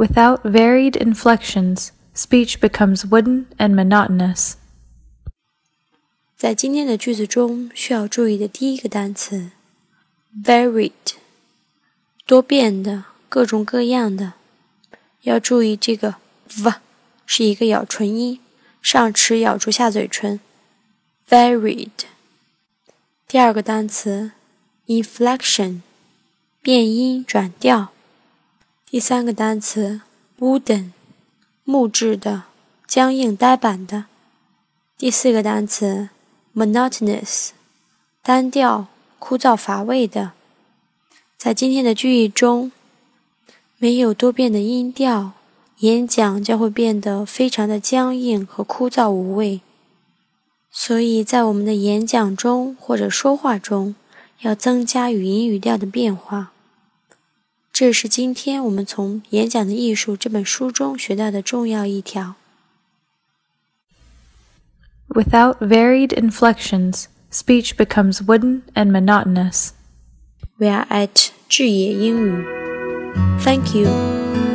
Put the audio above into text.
Without varied inflections, speech becomes wooden and monotonous. 在今天的句子中，需要注意的第一个单词，varied，多变的、各种各样的。要注意这个 v 是一个咬唇音，上齿咬住下嘴唇，varied。第二个单词，inflection，变音转调。 第三个单词，wooden，木质的、僵硬呆板的。第四个单词。monotonous，单调、枯燥乏味的。在今天的句意中，没有多变的音调，演讲将会变得非常的僵硬和枯燥无味。所以在我们的演讲中或者说话中，要增加语音语调的变化。这是今天我们从《演讲的艺术》这本书中学到的重要一条。Without varied inflections, speech becomes wooden and monotonous. We are at 智也英语。Thank you.